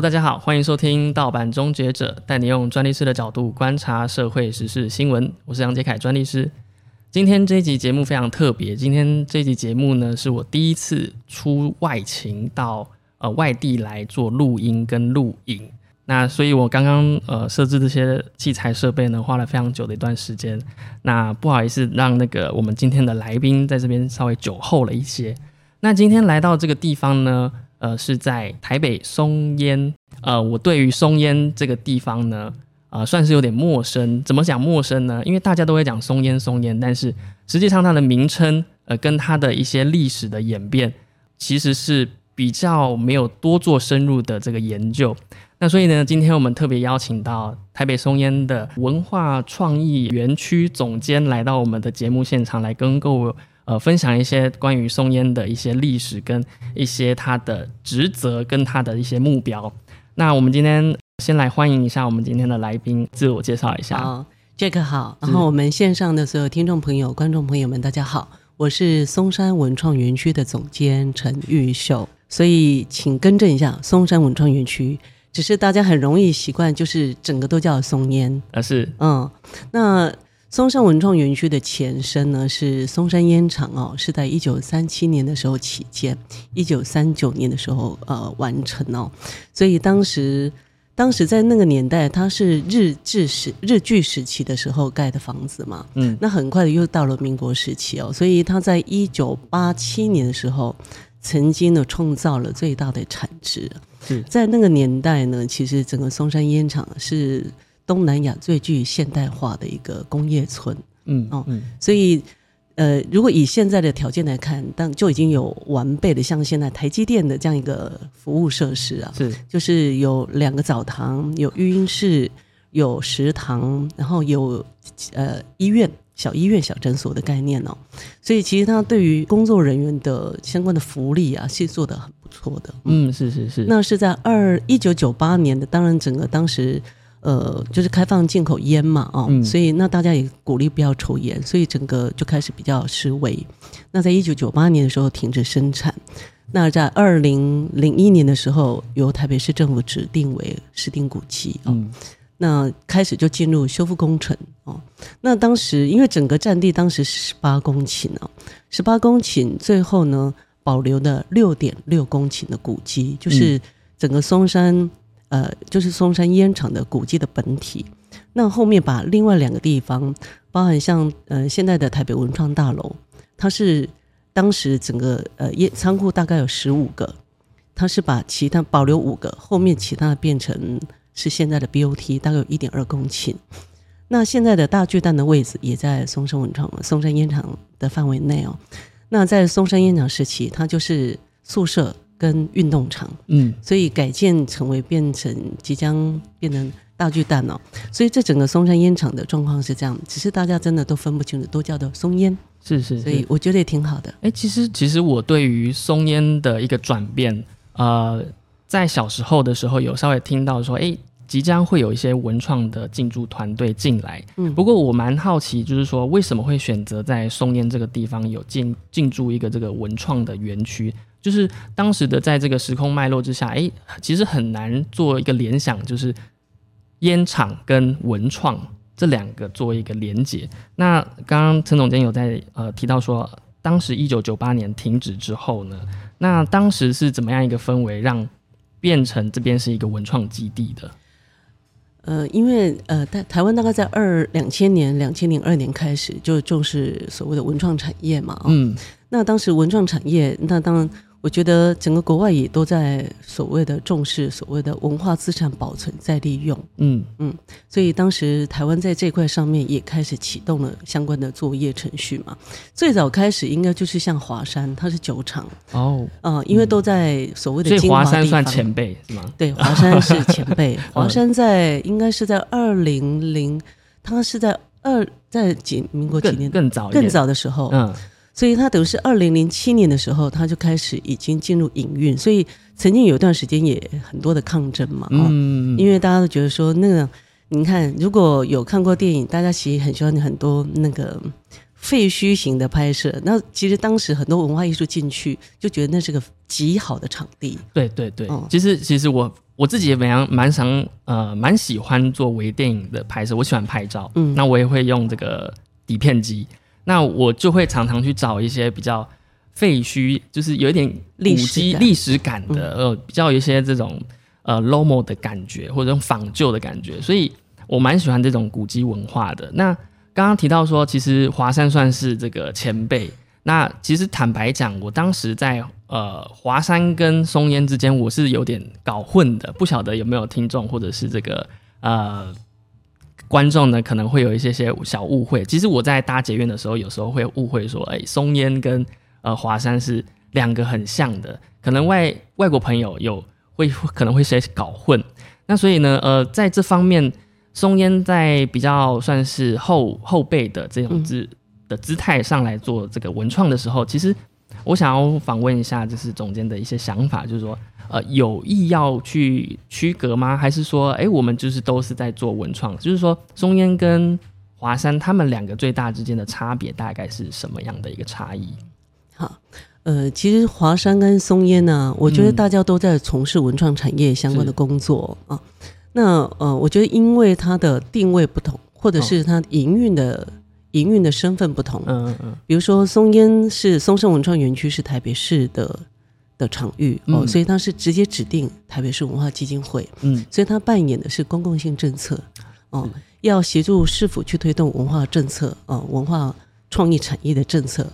大家好，欢迎收听盗版终结者，带你用专利师的角度观察社会时事新闻。我是杨杰凯，专利师。今天这一集节目非常特别，今天这一集节目呢，是我第一次出外勤到呃外地来做录音跟录影。那所以我刚刚呃设置这些器材设备呢，花了非常久的一段时间。那不好意思，让那个我们今天的来宾在这边稍微久候了一些。那今天来到这个地方呢？呃，是在台北松烟。呃，我对于松烟这个地方呢，呃，算是有点陌生。怎么讲陌生呢？因为大家都会讲松烟，松烟，但是实际上它的名称，呃，跟它的一些历史的演变，其实是比较没有多做深入的这个研究。那所以呢，今天我们特别邀请到台北松烟的文化创意园区总监来到我们的节目现场，来跟各位。呃，分享一些关于松烟的一些历史跟一些他的职责跟他的一些目标。那我们今天先来欢迎一下我们今天的来宾，自我介绍一下。好，Jack 好。然后我们线上的所有听众朋友、观众朋友们，大家好，我是松山文创园区的总监陈玉秀。所以请更正一下，松山文创园区，只是大家很容易习惯，就是整个都叫松烟。啊，是，嗯，那。松山文创园区的前身呢是松山烟厂哦，是在一九三七年的时候起建，一九三九年的时候呃完成哦，所以当时当时在那个年代，它是日治时日据时期的时候盖的房子嘛，嗯，那很快的又到了民国时期哦，所以它在一九八七年的时候，曾经呢创造了最大的产值，在那个年代呢，其实整个松山烟厂是。东南亚最具现代化的一个工业村，嗯哦，所以呃，如果以现在的条件来看，但就已经有完备的，像现在台积电的这样一个服务设施啊，是就是有两个澡堂，有育婴室，有食堂，然后有呃医院、小医院、小诊所的概念哦，所以其实它对于工作人员的相关的福利啊，是做的很不错的。嗯，是是是。那是在二一九九八年的，当然整个当时。呃，就是开放进口烟嘛，哦，所以那大家也鼓励不要抽烟，所以整个就开始比较示威。那在一九九八年的时候停止生产，那在二零零一年的时候，由台北市政府指定为市定古迹，嗯，那开始就进入修复工程，哦，那当时因为整个占地当时十八公顷哦，十八公顷，最后呢保留的六点六公顷的古迹，就是整个松山。呃，就是松山烟厂的古迹的本体。那后面把另外两个地方，包含像呃现在的台北文创大楼，它是当时整个呃烟仓库大概有十五个，它是把其他保留五个，后面其他的变成是现在的 BOT，大概有一点二公顷。那现在的大巨蛋的位置也在松山文创松山烟厂的范围内哦。那在松山烟厂时期，它就是宿舍。跟运动场，嗯，所以改建成为变成即将变成大巨蛋哦，所以这整个松山烟厂的状况是这样，只是大家真的都分不清楚，都叫做松烟，是是，所以我觉得也挺好的。哎，其实其实我对于松烟的一个转变，呃，在小时候的时候有稍微听到说，哎。即将会有一些文创的进驻团队进来，嗯，不过我蛮好奇，就是说为什么会选择在松烟这个地方有进进驻一个这个文创的园区？就是当时的在这个时空脉络之下，哎，其实很难做一个联想，就是烟厂跟文创这两个做一个连接。那刚刚陈总监有在呃提到说，当时一九九八年停止之后呢，那当时是怎么样一个氛围，让变成这边是一个文创基地的？呃，因为呃，台台湾大概在二两千年、两千零二年开始就重视所谓的文创产业嘛，嗯，那当时文创产业，那当然。我觉得整个国外也都在所谓的重视所谓的文化资产保存再利用，嗯。嗯，所以当时台湾在这块上面也开始启动了相关的作业程序嘛。最早开始应该就是像华山，它是酒厂。哦，啊，因为都在所谓的，所华山算前辈是吗？对，华山是前辈，华山在应该是在二零零，它是在二在几民国几年？更早更早的时候，嗯。所以他等于是二零零七年的时候，他就开始已经进入营运。所以曾经有一段时间也很多的抗争嘛，嗯，因为大家都觉得说那个，你看如果有看过电影，大家其实很喜欢很多那个废墟型的拍摄。那其实当时很多文化艺术进去，就觉得那是个极好的场地。对对对，其实其实我。我自己也蛮蛮想呃蛮喜欢做微电影的拍摄，我喜欢拍照，嗯，那我也会用这个底片机，那我就会常常去找一些比较废墟，就是有一点古迹历史感的，呃，比较有一些这种呃 lomo 的感觉或者仿旧的感觉，所以我蛮喜欢这种古迹文化的。那刚刚提到说，其实华山算是这个前辈。那其实坦白讲，我当时在呃华山跟松烟之间，我是有点搞混的，不晓得有没有听众或者是这个呃观众呢，可能会有一些些小误会。其实我在搭捷运的时候，有时候会误会说，哎，松烟跟呃华山是两个很像的，可能外外国朋友有会可能会些搞混。那所以呢，呃，在这方面，松烟在比较算是后后辈的这种姿。的姿态上来做这个文创的时候，其实我想要访问一下，就是总监的一些想法，就是说，呃，有意要去区隔吗？还是说，哎，我们就是都是在做文创？就是说，松烟跟华山他们两个最大之间的差别大概是什么样的一个差异？好，呃，其实华山跟松烟呢，我觉得大家都在从事文创产业相关的工作啊。那呃，我觉得因为它的定位不同，或者是它营运的。营运的身份不同，嗯嗯嗯，比如说松烟是松盛文创园区是台北市的的场域哦，所以它是直接指定台北市文化基金会，嗯，所以它扮演的是公共性政策哦，要协助市府去推动文化政策哦，文化创意产业的政策。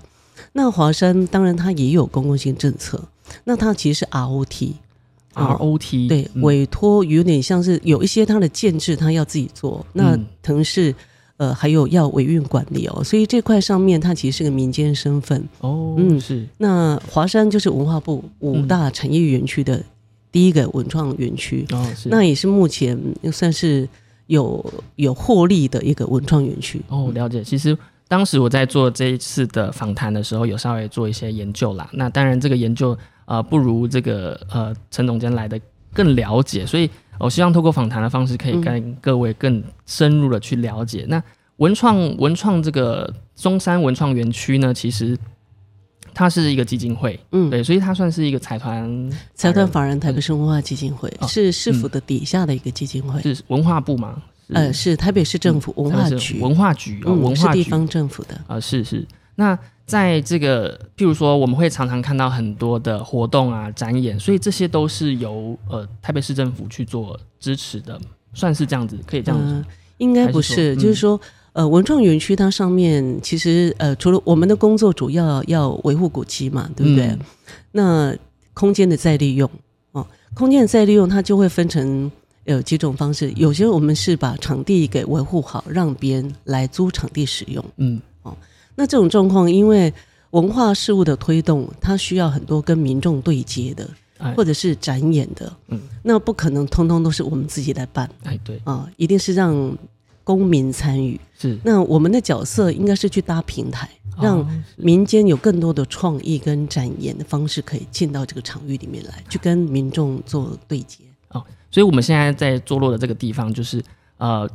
那华山当然它也有公共性政策，那它其实是 ROT，ROT 对，委托有点像是有一些它的建制，它要自己做，那腾是。呃，还有要维运管理哦，所以这块上面它其实是个民间身份哦。嗯，是。那华山就是文化部五大产业园区的第一个文创园区哦，是。那也是目前算是有有获利的一个文创园区哦。了解。其实当时我在做这一次的访谈的时候，有稍微做一些研究啦。那当然这个研究呃不如这个呃陈总监来的更了解，所以。我希望透过访谈的方式，可以跟各位更深入的去了解。那文创文创这个中山文创园区呢，其实它是一个基金会，嗯，对，所以它算是一个财团财团法人台北市文化基金会，是市府的底下的一个基金会，是文化部吗？呃，是台北市政府文化局，文化局，文化地方政府的啊，是是那。在这个，譬如说，我们会常常看到很多的活动啊、展演，所以这些都是由呃台北市政府去做支持的，算是这样子，可以这样子。应该不是，就是说，呃，文创园区它上面其实呃，除了我们的工作主要要维护古迹嘛，对不对？那空间的再利用哦，空间的再利用它就会分成有几种方式，有些我们是把场地给维护好，让别人来租场地使用，嗯。那这种状况，因为文化事物的推动，它需要很多跟民众对接的，或者是展演的，嗯，那不可能通通都是我们自己来办，哎，对，啊，一定是让公民参与，是。那我们的角色应该是去搭平台，让民间有更多的创意跟展演的方式可以进到这个场域里面来，去跟民众做对接。哦，所以我们现在在坐落的这个地方，就是呃。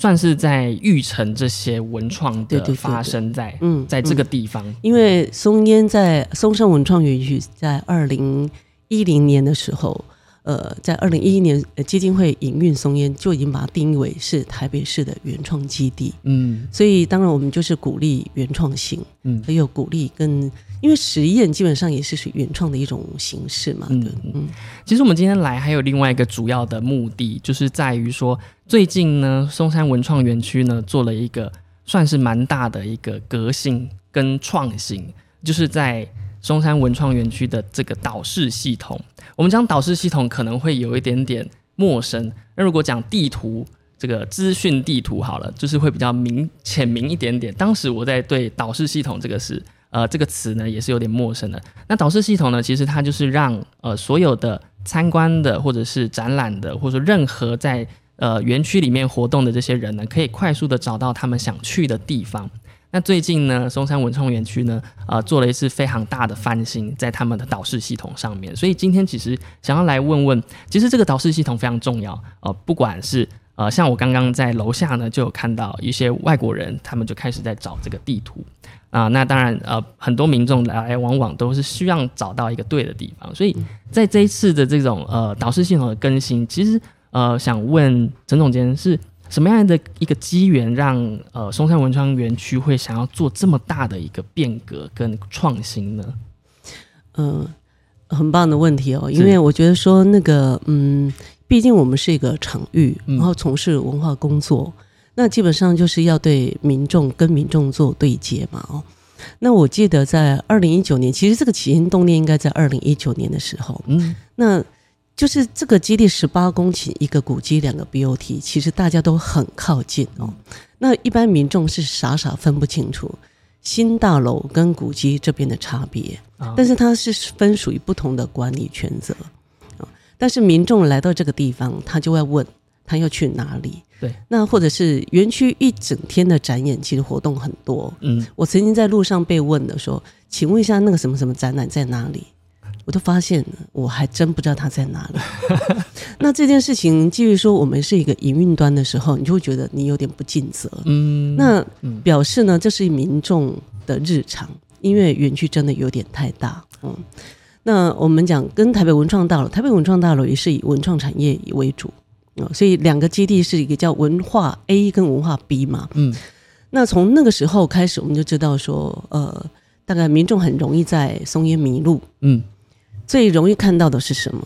算是在玉成这些文创的发生在嗯，在这个地方，因为松烟在松山文创园区在二零一零年的时候。呃，在二零一一年，基金会营运松烟就已经把它定义为是台北市的原创基地。嗯，所以当然我们就是鼓励原创性，嗯，还有鼓励跟因为实验基本上也是属于原创的一种形式嘛。嗯嗯。其实我们今天来还有另外一个主要的目的，就是在于说，最近呢，松山文创园区呢做了一个算是蛮大的一个革新跟创新，就是在。中山文创园区的这个导视系统，我们讲导视系统可能会有一点点陌生。那如果讲地图，这个资讯地图好了，就是会比较明浅明一点点。当时我在对导视系统这个是呃这个词呢，也是有点陌生的。那导视系统呢，其实它就是让呃所有的参观的或者是展览的，或者说任何在呃园区里面活动的这些人呢，可以快速的找到他们想去的地方。那最近呢，松山文创园区呢，呃，做了一次非常大的翻新，在他们的导视系统上面。所以今天其实想要来问问，其实这个导视系统非常重要，呃，不管是呃，像我刚刚在楼下呢，就有看到一些外国人，他们就开始在找这个地图啊。那当然，呃，很多民众来来往往都是需要找到一个对的地方，所以在这一次的这种呃导师系统的更新，其实呃，想问陈总监是什么样的一个机缘，让呃松山文创园区会想要做这么大的一个变革跟创新呢？嗯，很棒的问题哦，因为我觉得说那个嗯。毕竟我们是一个场域，然后从事文化工作，那基本上就是要对民众跟民众做对接嘛。哦，那我记得在二零一九年，其实这个起心动念应该在二零一九年的时候，嗯，那就是这个基地十八公顷一个古迹两个 BOT，其实大家都很靠近哦。那一般民众是傻傻分不清楚新大楼跟古迹这边的差别，但是它是分属于不同的管理权责。但是民众来到这个地方，他就会问他要去哪里。对，那或者是园区一整天的展演，其实活动很多。嗯，我曾经在路上被问的说：“请问一下，那个什么什么展览在哪里？”我都发现我还真不知道它在哪里。那这件事情，基于说我们是一个营运端的时候，你就会觉得你有点不尽责。嗯，那表示呢，这是民众的日常，因为园区真的有点太大。嗯。那我们讲跟台北文创大楼，台北文创大楼也是以文创产业为主啊，所以两个基地是一个叫文化 A 跟文化 B 嘛。嗯，那从那个时候开始，我们就知道说，呃，大概民众很容易在松烟迷路。嗯，最容易看到的是什么？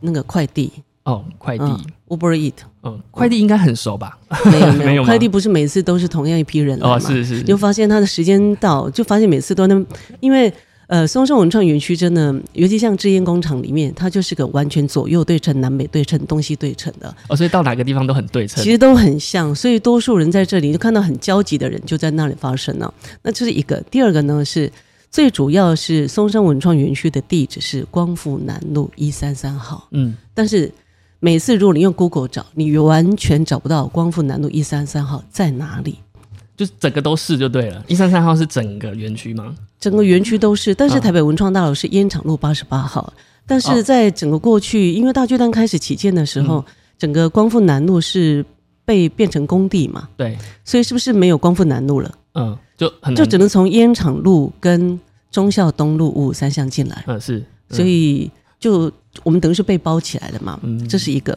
那个快递哦，快递 Uber Eat。嗯，快递应该很熟吧？没有没有，快递不是每次都是同样一批人来吗？是是，就发现他的时间到，就发现每次都那因为。呃，松山文创园区真的，尤其像制烟工厂里面，它就是个完全左右对称、南北对称、东西对称的。哦，所以到哪个地方都很对称，其实都很像。所以多数人在这里就看到很焦急的人就在那里发生了。那这是一个。第二个呢是最主要是松山文创园区的地址是光复南路一三三号。嗯，但是每次如果你用 Google 找，你完全找不到光复南路一三三号在哪里。就整个都是就对了，一三三号是整个园区吗？整个园区都是，但是台北文创大楼是烟厂路八十八号。但是在整个过去，因为大巨蛋开始起建的时候，整个光复南路是被变成工地嘛？对，所以是不是没有光复南路了？嗯，就很就只能从烟厂路跟忠孝东路五五三巷进来。嗯，是，所以就我们等于是被包起来了嘛？嗯，这是一个。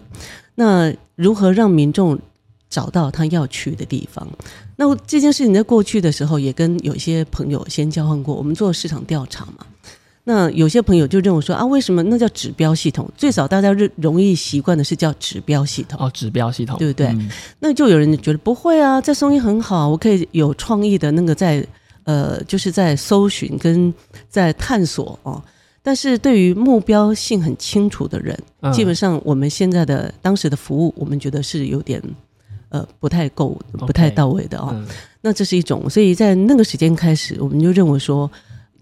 那如何让民众？找到他要去的地方。那这件事情在过去的时候，也跟有些朋友先交换过。我们做市场调查嘛，那有些朋友就认为说啊，为什么那叫指标系统？最早大家认容易习惯的是叫指标系统哦，指标系统对不对？那就有人觉得不会啊，在声音很好，我可以有创意的那个在呃，就是在搜寻跟在探索哦。但是对于目标性很清楚的人，基本上我们现在的当时的服务，我们觉得是有点。呃，不太够，不太到位的哦。那这是一种，所以在那个时间开始，我们就认为说，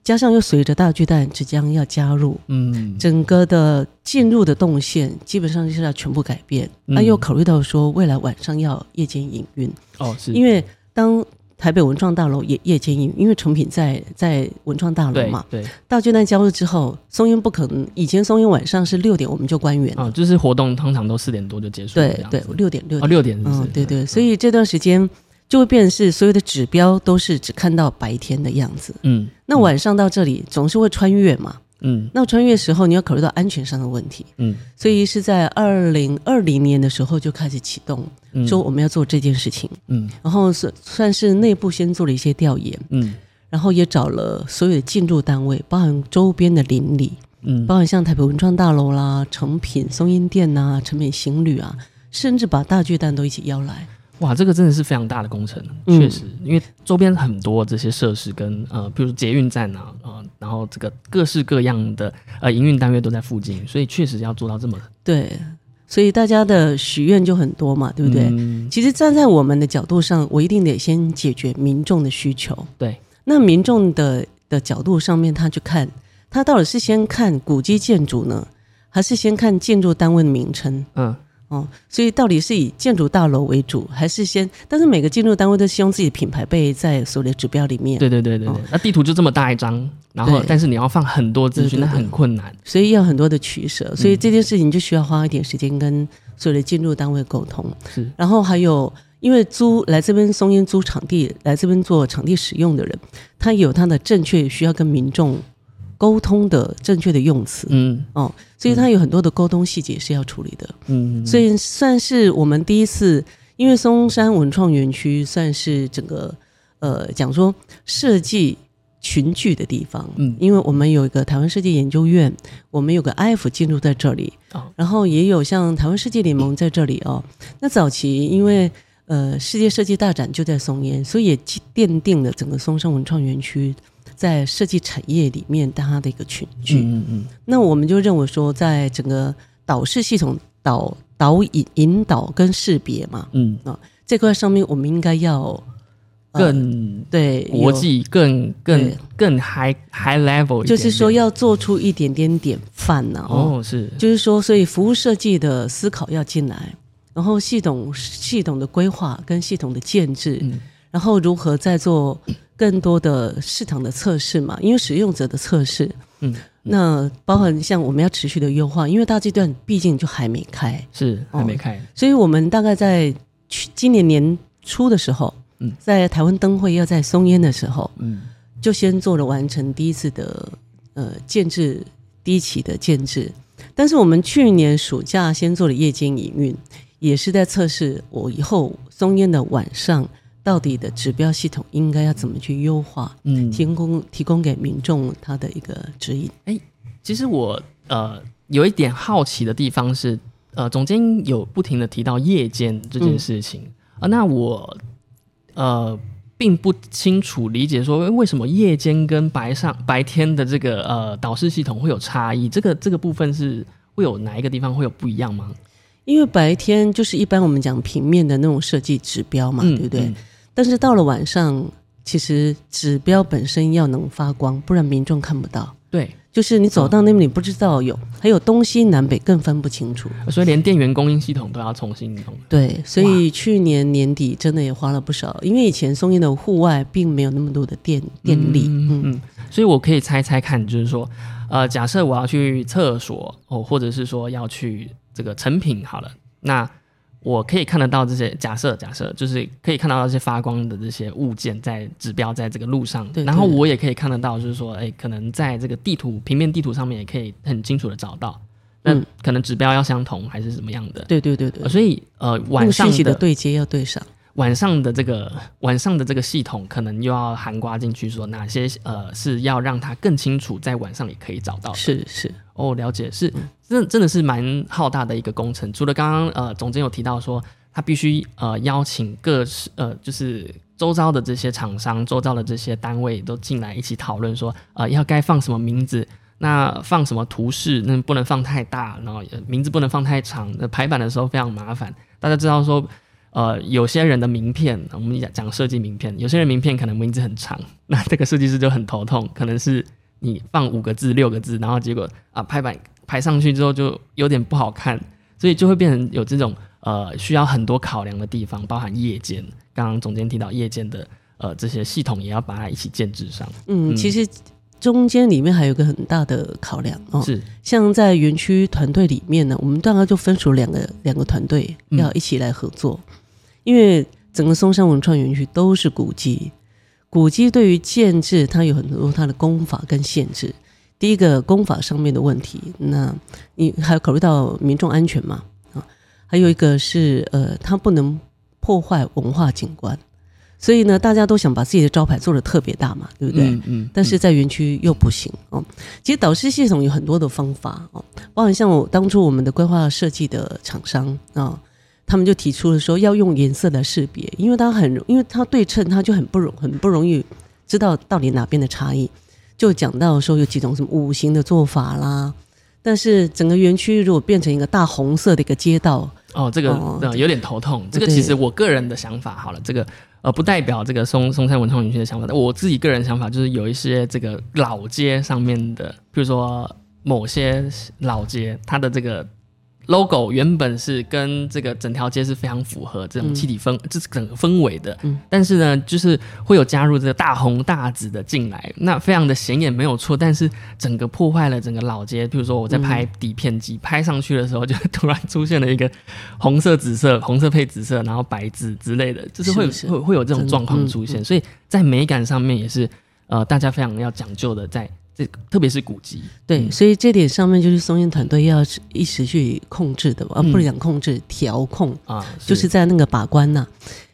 加上又随着大巨蛋即将要加入，嗯，整个的进入的动线基本上就是要全部改变。那又考虑到说，未来晚上要夜间营运哦，是因为当。台北文创大楼也夜间营，因为成品在在文创大楼嘛。对。大巨蛋交入之后，松烟不可能。以前松烟晚上是六点我们就关园。哦，就是活动通常都四点多就结束。对对，六点六。哦，六点。嗯，对对。所以这段时间就会变成是所有的指标都是只看到白天的样子。嗯。那晚上到这里总是会穿越嘛。嗯，那穿越时候你要考虑到安全上的问题，嗯，所以是在二零二零年的时候就开始启动，说我们要做这件事情，嗯，然后是算是内部先做了一些调研，嗯，然后也找了所有的进驻单位，包含周边的邻里，嗯，包含像台北文创大楼啦、成品松阴店呐、成品行旅啊，甚至把大巨蛋都一起邀来。哇，这个真的是非常大的工程，确实，因为周边很多这些设施跟呃，比如捷运站啊，呃，然后这个各式各样的呃营运单位都在附近，所以确实要做到这么对，所以大家的许愿就很多嘛，对不对？其实站在我们的角度上，我一定得先解决民众的需求。对，那民众的的角度上面，他去看他到底是先看古迹建筑呢，还是先看建筑单位的名称？嗯。哦，所以到底是以建筑大楼为主，还是先？但是每个建筑单位都希望自己的品牌被在所有的指标里面。对对对对对。那地图就这么大一张，然后但是你要放很多资讯，那很困难。所以要很多的取舍，所以这件事情就需要花一点时间跟所有的进入单位沟通。是，然后还有因为租来这边松烟租场地，来这边做场地使用的人，他有他的正确需要跟民众沟通的正确的用词，嗯。哦，所以它有很多的沟通细节是要处理的。嗯，所以算是我们第一次，因为松山文创园区算是整个呃讲说设计群聚的地方，嗯。因为我们有一个台湾设计研究院，我们有个 IF 进入在这里，哦。然后也有像台湾设计联盟在这里哦。那早期因为呃世界设计大展就在松烟，所以也奠定了整个松山文创园区在设计产业里面它的一个群聚。嗯嗯那我们就认为说，在整个导视系统导导引引导跟识别嘛嗯。啊，这块上面，我们应该要、呃更对有国际、更更对。更 high high level，就是说要做出一点点典范呢、哦，哦，是，就是说，所以服务设计的思考要进来，然后系统系统的规划跟系统的建制，嗯。然后如何在做更多的市场的测试嘛？因为使用者的测试，嗯，那包含像我们要持续的优化，因为大阶段毕竟就还没开，是还没开，所以我们大概在去今年年初的时候，嗯。在台湾灯会要在松烟的时候，嗯。就先做了完成第一次的呃建制第一期的建制，但是我们去年暑假先做了夜间营运，也是在测试我以后松烟的晚上到底的指标系统应该要怎么去优化，嗯，提供提供给民众他的一个指引。其实我呃有一点好奇的地方是，呃，总监有不停的提到夜间这件事情啊、那我呃并不清楚理解说为什么夜间跟白上白天的这个呃导视系统会有差异，这个这个部分是会有哪一个地方会有不一样吗？因为白天就是一般我们讲平面的那种设计指标嘛，对不对？嗯但是到了晚上，其实指标本身要能发光，不然民众看不到。对，就是你走到那边，你不知道有，还有东西南北更分不清楚。所以连电源供应系统都要重新弄。对，所以去年年底真的也花了不少，因为以前松烟的户外并没有那么多的电电力。嗯嗯，所以我可以猜猜看，就是说，呃，假设我要去厕所哦，或者是说要去这个成品好了，那我可以看得到这些假设假设，就是可以看到这些发光的这些物件在指标在这个路上，对对然后我也可以看得到，就是说，哎，可能在这个地图平面地图上面也可以很清楚的找到，那嗯可能指标要相同还是怎么样的。对对对对呃，所以呃，晚上的的对接要对上。晚上的这个晚上的这个系统，可能又要含刮进去，说哪些呃是要让它更清楚，在晚上也可以找到的。是是，哦，了解，是真真的是蛮浩大的一个工程。除了刚刚呃总监有提到说，他必须呃邀请各式呃就是周遭的这些厂商、周遭的这些单位都进来一起讨论说，呃要该放什么名字。那放什么图示？那不能放太大，然后呃名字不能放太长。那排版的时候非常麻烦。大家知道说，呃，有些人的名片，我们讲讲设计名片，有些人名片可能名字很长，那这个设计师就很头痛，可能是你放五个字、六个字，然后结果啊排版排上去之后就有点不好看，所以就会变成有这种呃需要很多考量的地方，包含夜间，刚刚总监提到夜间的呃这些系统也要把它一起建制上，嗯，其实中间里面还有一个很大的考量哦，是像在园区团队里面呢，我们大概就分属两个两个团队嗯。要一起来合作，因为整个松山文创园区都是古迹，古迹对于建制它有很多它的功法跟限制。第一个功法上面的问题，那你还要考虑到民众安全嘛啊，还有一个是呃，它不能破坏文化景观，所以呢，大家都想把自己的招牌做的特别大嘛，对不对？嗯嗯，但是在园区又不行哦。其实导师系统有很多的方法哦，包含像我当初我们的规划设计的厂商啊、哦，他们就提出了说要用颜色来识别，因为它很因为它对称，它就很不容很不容易知道到底哪边的差异。就讲到说有几种什么五行的做法啦，但是整个园区如果变成一个大红色的一个街道，哦，这个、有点头痛。这个其实我个人的想法好了，这个呃不代表这个松松山文创园区的想法。我自己个人想法就是有一些这个老街上面的，比如说某些老街，它的这个 logo 原本是跟这个整条街是非常符合这种气体氛，这是整个氛围的。嗯，但是呢，就是会有加入这个大红大紫的进来，那非常的显眼没有错，但是整个破坏了整个老街。比如说我在拍底片机拍上去的时候，就突然出现了一个红色、紫色、红色配紫色，然后白字之类的，就是会会会有这种状况出现。所以在美感上面也是呃，大家非常要讲究的在。这特别是古籍，对，所以这点上面就是松烟团队要一直去控制的，啊，不是讲控制，调控啊，就是在那个把关呐。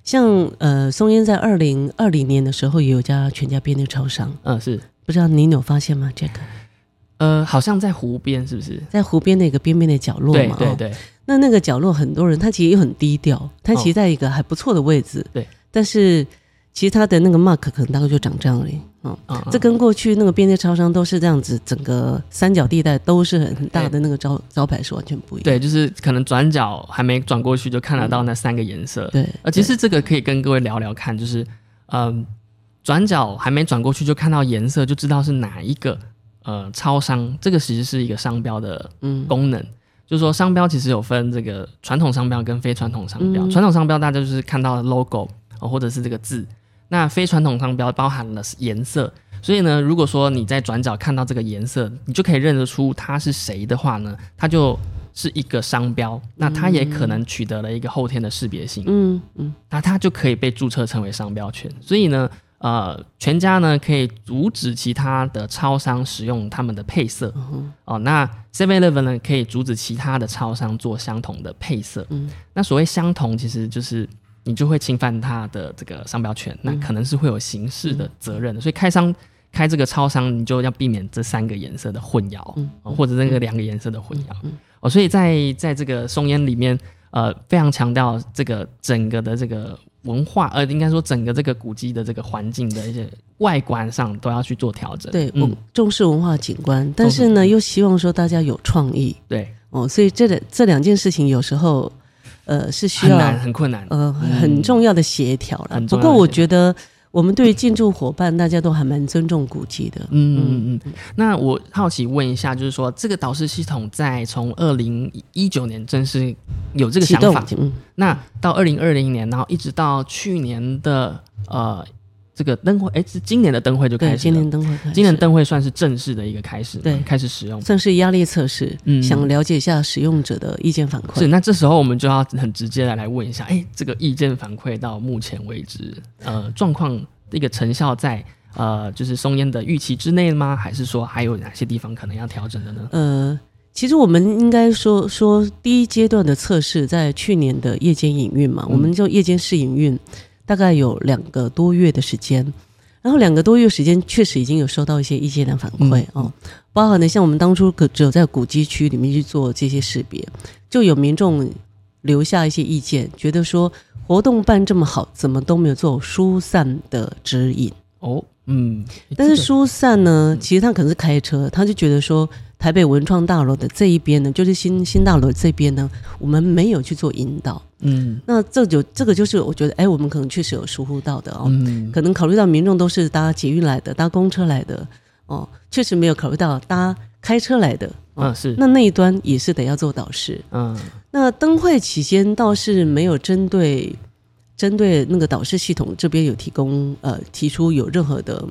像呃，松烟在二零二零年的时候也有家全家便利超商，嗯，是，不知道您有发现吗，Jack？呃，好像在湖边，是不是？在湖边的一个边边的角落嘛，对对。那那个角落很多人，他其实也很低调，他其实在一个还不错的位置，对，但是。其实他的那个 mark 可能大概就长这样而已，嗯，这跟过去那个便利超商都是这样子，整个三角地带都是很很大的那个招招牌是完全不一样。对，就是可能转角还没转过去就看得到那三个颜色。对，呃，其实这个可以跟各位聊聊看，就是嗯，转角还没转过去就看到颜色，就知道是哪一个呃超商。这个其实是一个商标的功能，就是说商标其实有分这个传统商标跟非传统商标。传统商标大家就是看到 logo 或者是这个字。那非传统商标包含了颜色，所以呢，如果说你在转角看到这个颜色，你就可以认得出它是谁的话呢，它就是一个商标，那它也可能取得了一个后天的识别性，嗯嗯，那它就可以被注册成为商标权。所以呢，呃，全家呢可以阻止其他的超商使用他们的配色，哦，那 Seven Eleven 呢可以阻止其他的超商做相同的配色，嗯，那所谓相同其实就是。你就会侵犯他的这个商标权，那可能是会有刑事的责任的。所以开商开这个超商，你就要避免这三个颜色的混淆，或者那个两个颜色的混淆。哦，所以在在这个松烟里面，呃，非常强调这个整个的这个文化，呃，应该说整个这个古迹的这个环境的一些外观上都要去做调整。对，嗯，重视文化景观，但是呢，又希望说大家有创意。对，哦，所以这两这两件事情有时候。呃，是需要很、很困难，呃，很重要的协调了。不过，我觉得我们对于建筑伙伴，大家都还蛮尊重古迹的。嗯嗯嗯。那我好奇问一下，就是说，这个导师系统在从二零一九年正式有这个想法，嗯，那到二零二零年，然后一直到去年的呃。这个灯会，哎，是今年的灯会就开始。今年灯会，今年灯会算是正式的一个开始，对，开始使用，算是压力测试。嗯，想了解一下使用者的意见反馈。是，那这时候我们就要很直接的来问一下，哎，这个意见反馈到目前为止，呃，状况一个成效在呃，就是松烟的预期之内吗？还是说还有哪些地方可能要调整的呢？呃，其实我们应该说说第一阶段的测试在去年的夜间营运嘛，我们就夜间试营运。大概有两个多月的时间，然后两个多月时间确实已经有收到一些意见的反馈哦，包含呢像我们当初可只有在古迹区里面去做这些识别，就有民众留下一些意见，觉得说活动办这么好，怎么都没有做疏散的指引。哦，嗯，但是疏散呢，其实他可能是开车，他就觉得说。台北文创大楼的这一边呢，就是新新大楼这边呢，我们没有去做引导。嗯，那这就这个就是我觉得，哎，我们可能确实有疏忽到的哦。嗯，可能考虑到民众都是搭捷运来的，搭公车来的，哦，确实没有考虑到搭开车来的。嗯，是。那那一端也是得要做导师。嗯，那灯会期间倒是没有针对针对那个导师系统这边有提供呃提出有任何的。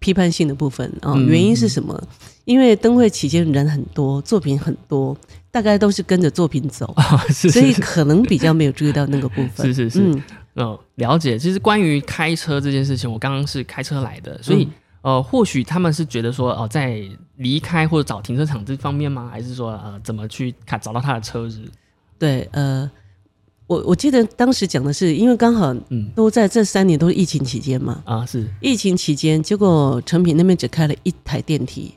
批判性的部分啊，原因是什么？因为灯会期间人很多，作品很多，大概都是跟着作品走，所以可能比较没有注意到那个部分。是是是，嗯，哦，了解。其实关于开车这件事情，我刚刚是开车来的，所以呃，或许他们是觉得说，哦，在离开或者找停车场这方面吗？还是说呃，怎么去看找到他的车子？对，呃。我我记得当时讲的是，因为刚好嗯都在这三年都是疫情期间嘛啊是疫情期间，结果成品那边只开了一台电梯。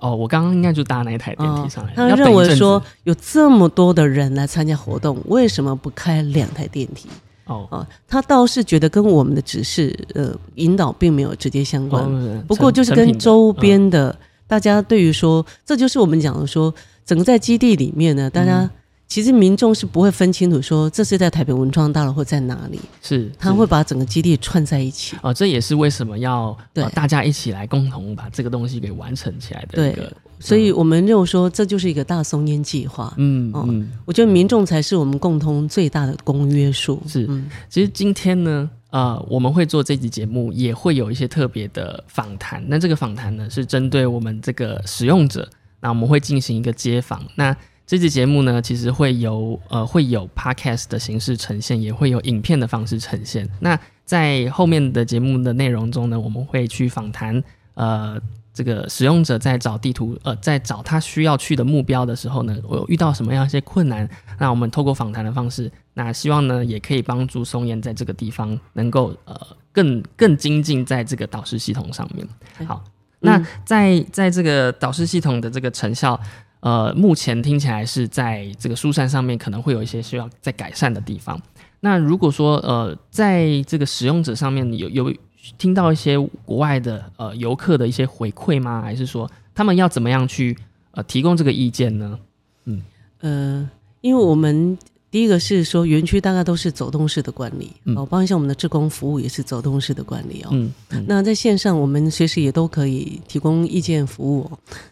哦，我刚刚应该就搭那一台电梯上来。他认为说有这么多的人来参加活动，为什么不开两台电梯？哦啊，他倒是觉得跟我们的指示呃引导并没有直接相关，不过就是跟周边的大家对于说，这就是我们讲的说，整个在基地里面呢，大家。其实民众是不会分清楚说这是在台北文创大楼或在哪里，是他会把整个基地串在一起。哦，这也是为什么要大家一起来共同把这个东西给完成起来的一个所以我们就说这就是一个大松烟计划。嗯嗯，我觉得民众才是我们共同最大的公约数。是，其实今天呢，呃，我们会做这集节目，也会有一些特别的访谈。那这个访谈呢，是针对我们这个使用者，那我们会进行一个接访。那这期节目呢，其实会有呃会有 podcast 的形式呈现，也会有影片的方式呈现。那在后面的节目的内容中呢，我们会去访谈呃这个使用者在找地图呃在找他需要去的目标的时候呢，我有遇到什么样一些困难？那我们透过访谈的方式，那希望呢也可以帮助松岩在这个地方能够呃更更精进在这个导师系统上面。好，那在在这个导师系统的这个成效。呃，目前听起来是在这个疏散上面可能会有一些需要再改善的地方。那如果说呃，在这个使用者上面有有听到一些国外的呃游客的一些回馈吗？还是说他们要怎么样去呃提供这个意见呢？嗯呃，因为我们第一个是说园区大概都是走动式的管理哦，包括像我们的志工服务也是走动式的管理哦。嗯，那在线上我们随时也都可以提供意见服务。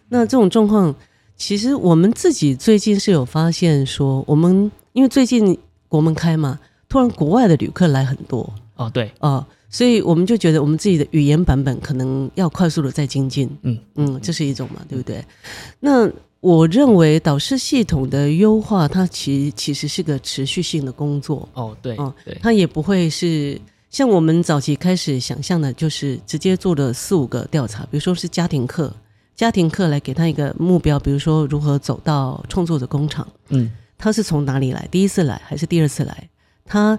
那这种状况。其实我们自己最近是有发现说，我们因为最近国门开嘛，突然国外的旅客来很多。哦，对。哦，所以我们就觉得我们自己的语言版本可能要快速的再精进，嗯。嗯，这是一种嘛，对不对？那我认为导师系统的优化，它其实其实是个持续性的工作。哦，对哦，对，它也不会是像我们早期开始想象的，就是直接做了四五个调查，比如说是家庭课。家庭课来给他一个目标，比如说如何走到创作者工厂。嗯，他是从哪里来？第一次来还是第二次来？他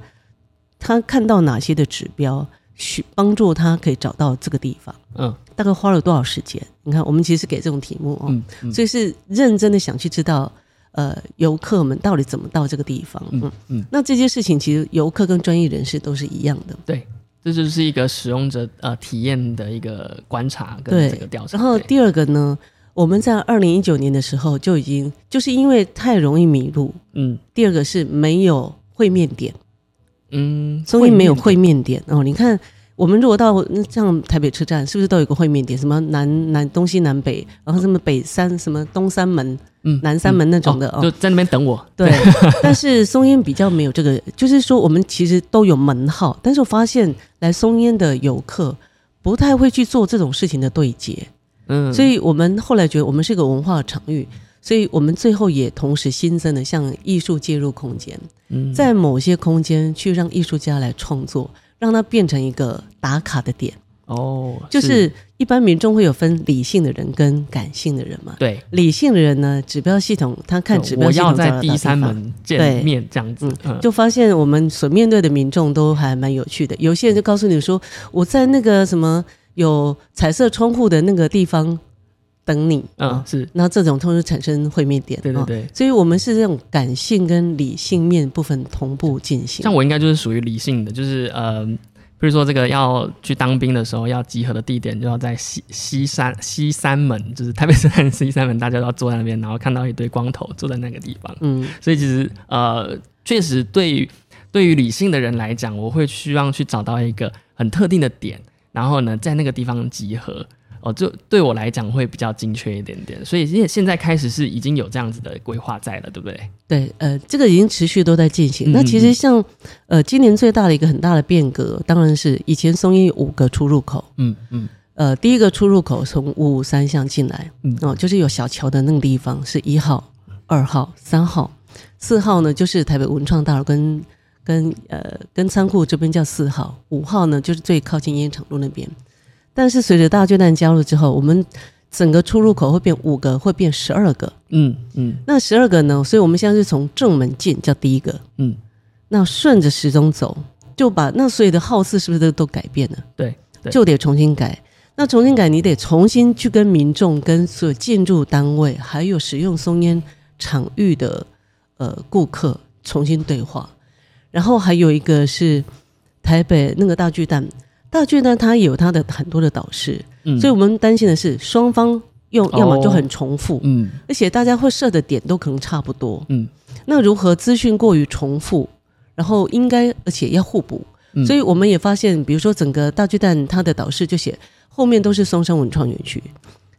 他看到哪些的指标，去帮助他可以找到这个地方？嗯，大概花了多少时间？你看，我们其实给这种题目哦，所以是认真的想去知道，呃，游客们到底怎么到这个地方？嗯嗯，那这些事情其实游客跟专业人士都是一样的。对。这就是一个使用者呃体验的一个观察跟这个调查。然后第二个呢，我们在二零一九年的时候就已经就是因为太容易迷路，嗯。第二个是没有会面点，嗯，所以没有会面点哦。你看。我们如果到像台北车站，是不是都有个会面点？什么南南东西南北，然后什么北三什么东三门，嗯，南三门那种的哦，就在那边等我。对，但是松烟比较没有这个，就是说我们其实都有门号，但是我发现来松烟的游客不太会去做这种事情的对接，嗯，所以我们后来觉得我们是一个文化场域，所以我们最后也同时新增了像艺术介入空间，嗯，在某些空间去让艺术家来创作。让它变成一个打卡的点哦，就是一般民众会有分理性的人跟感性的人嘛。对，理性的人呢，指标系统他看指标系统在第三门见面这样子，就发现我们所面对的民众都还蛮有趣的。有些人就告诉你说，我在那个什么有彩色窗户的那个地方。等你啊，是那这种同时产生会面点，对对对，所以我们是这种感性跟理性面部分同步进行。像我应该就是属于理性的，就是呃，比如说这个要去当兵的时候，要集合的地点就要在西西山西山门，就是台北车站西山门，大家都要坐在那边，然后看到一堆光头坐在那个地方。嗯，所以其实呃，确实对于对于理性的人来讲，我会希望去找到一个很特定的点，然后呢，在那个地方集合。哦，就对我来讲会比较精确一点点，所以现现在开始是已经有这样子的规划在了，对不对？对，呃，这个已经持续都在进行。那其实像呃，今年最大的一个很大的变革，当然是以前松烟五个出入口，嗯嗯，呃，第一个出入口从五五三巷进来，嗯哦，就是有小桥的那个地方是一号、二号、三号、四号呢，就是台北文创大楼跟跟呃跟仓库这边叫四号，五号呢就是最靠近烟厂路那边。但是随着大巨蛋加入之后，我们整个出入口会变五个，会变十二个。嗯嗯，那十二个呢？所以我们现在是从正门进，叫第一个。嗯，那顺着时钟走，就把那所有的号次是不是都都改变了？对，就得重新改。那重新改，你得重新去跟民众、跟所有建筑单位，还有使用松烟场域的呃顾客重新对话。然后还有一个是台北那个大巨蛋。大剧呢，它有它的很多的导师，所以我们担心的是双方用要么就很重复，嗯，而且大家会设的点都可能差不多，嗯，那如何资讯过于重复，然后应该而且要互补，所以我们也发现，比如说整个大巨蛋它的导师就写后面都是松山文创园区。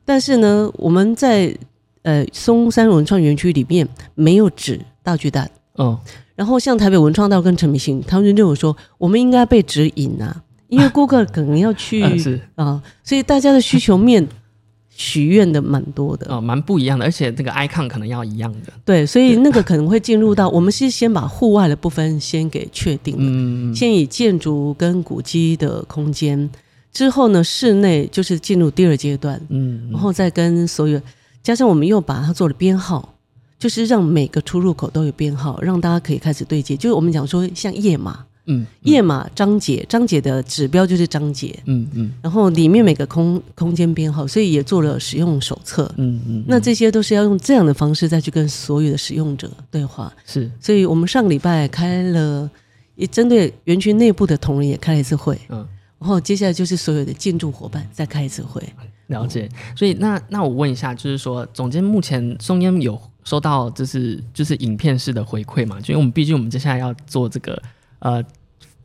但是呢，我们在呃松山文创园区里面没有指大巨蛋。哦。然后像台北文创道跟陈明星，他们就认为说，我们应该被指引啊，因为顾客可能要去 啊，所以大家的需求面许愿的蛮多的哦，蛮不一样的，而且那个 icon 可能要一样的。对，所以那个可能会进入到 我们是先把户外的部分先给确定了，先以建筑跟古迹的空间。之后呢，室内就是进入第二阶段，嗯，然后再跟所有加上我们又把它做了编号，就是让每个出入口都有编号，让大家可以开始对接。就是我们讲说像页码，嗯，页码章节，章节的指标就是章节，嗯嗯，然后里面每个空空间编号，所以也做了使用手册，嗯嗯，那这些都是要用这样的方式再去跟所有的使用者对话，是，所以我们上礼拜开了，也针对园区内部的同仁也开了一次会，嗯。然后接下来就是所有的建筑伙伴再开一次会，了解。所以那那我问一下，就是说总监目前松烟有收到就是就是影片式的回馈嘛？就因为我们毕竟我们接下来要做这个呃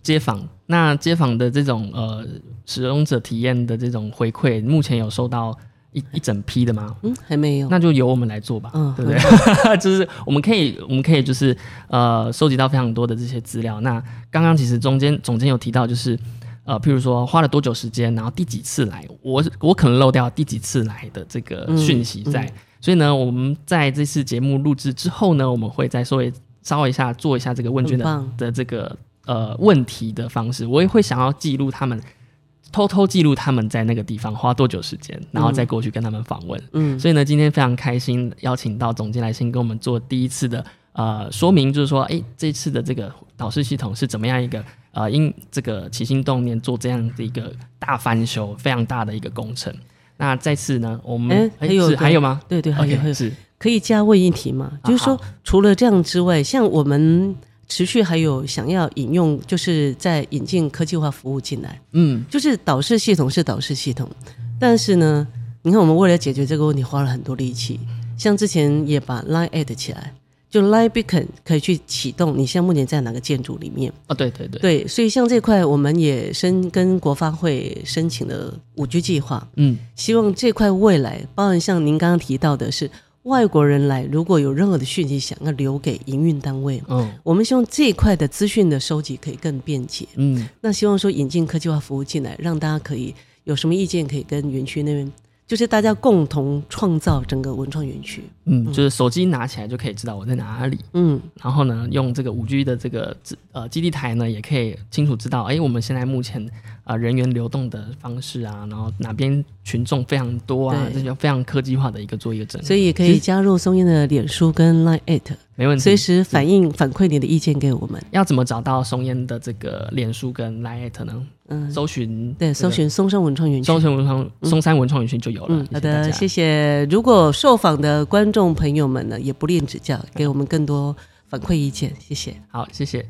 街访，那街访的这种呃使用者体验的这种回馈，目前有收到一一整批的吗？嗯，还没有。那就由我们来做吧，嗯，对不对？就是我们可以我们可以就是呃收集到非常多的这些资料。那刚刚其实中间总监有提到就是。呃，譬如说花了多久时间，然后第几次来，我我可能漏掉第几次来的这个讯息在，所以呢，我们在这次节目录制之后呢，我们会再稍微稍微一下做一下这个问卷的的这个呃问题的方式，我也会想要记录他们，偷偷记录他们在那个地方花多久时间，然后再过去跟他们访问。嗯，所以呢，今天非常开心邀请到总监来先跟我们做第一次的呃说明，就是说，哎，这次的这个导师系统是怎么样一个。呃，因这个起心动念做这样的一个大翻修，非常大的一个工程。那再次呢，我们还有还有吗？对对，还有是可以加问一题吗？就是说，除了这样之外，像我们持续还有想要引用，就是在引进科技化服务进来。嗯，就是导视系统是导视系统，但是呢，你看我们为了解决这个问题花了很多力气，像之前也把 Line add 起来。就 Live Beacon 可以去启动，你现在目前在哪个建筑里面？哦，对对对，对，所以像这块，我们也申跟国发会申请了五 G 计划，嗯，希望这块未来，包含像您刚刚提到的是外国人来，如果有任何的讯息想要留给营运单位，嗯，我们希望这一块的资讯的收集可以更便捷，嗯，那希望说引进科技化服务进来，让大家可以有什么意见可以跟园区那边。就是大家共同创造整个文创园区。嗯，就是手机拿起来就可以知道我在哪里。嗯，然后呢，用这个五 G 的这个呃基地台呢，也可以清楚知道，哎，我们现在目前啊人员流动的方式啊，然后哪边群众非常多啊，这就非常科技化的一个做一个整。所以也可以加入松烟的脸书跟 Line at。没问题，随时反映反馈你的意见给我们。要怎么找到松烟的这个脸书跟 Line 呢？嗯，搜寻对，搜寻松山文创园区，松山文创松山文创园区就有了。好的，谢谢。如果受访的观众朋友们呢，也不吝指教，给我们更多反馈意见，谢谢。好，谢谢。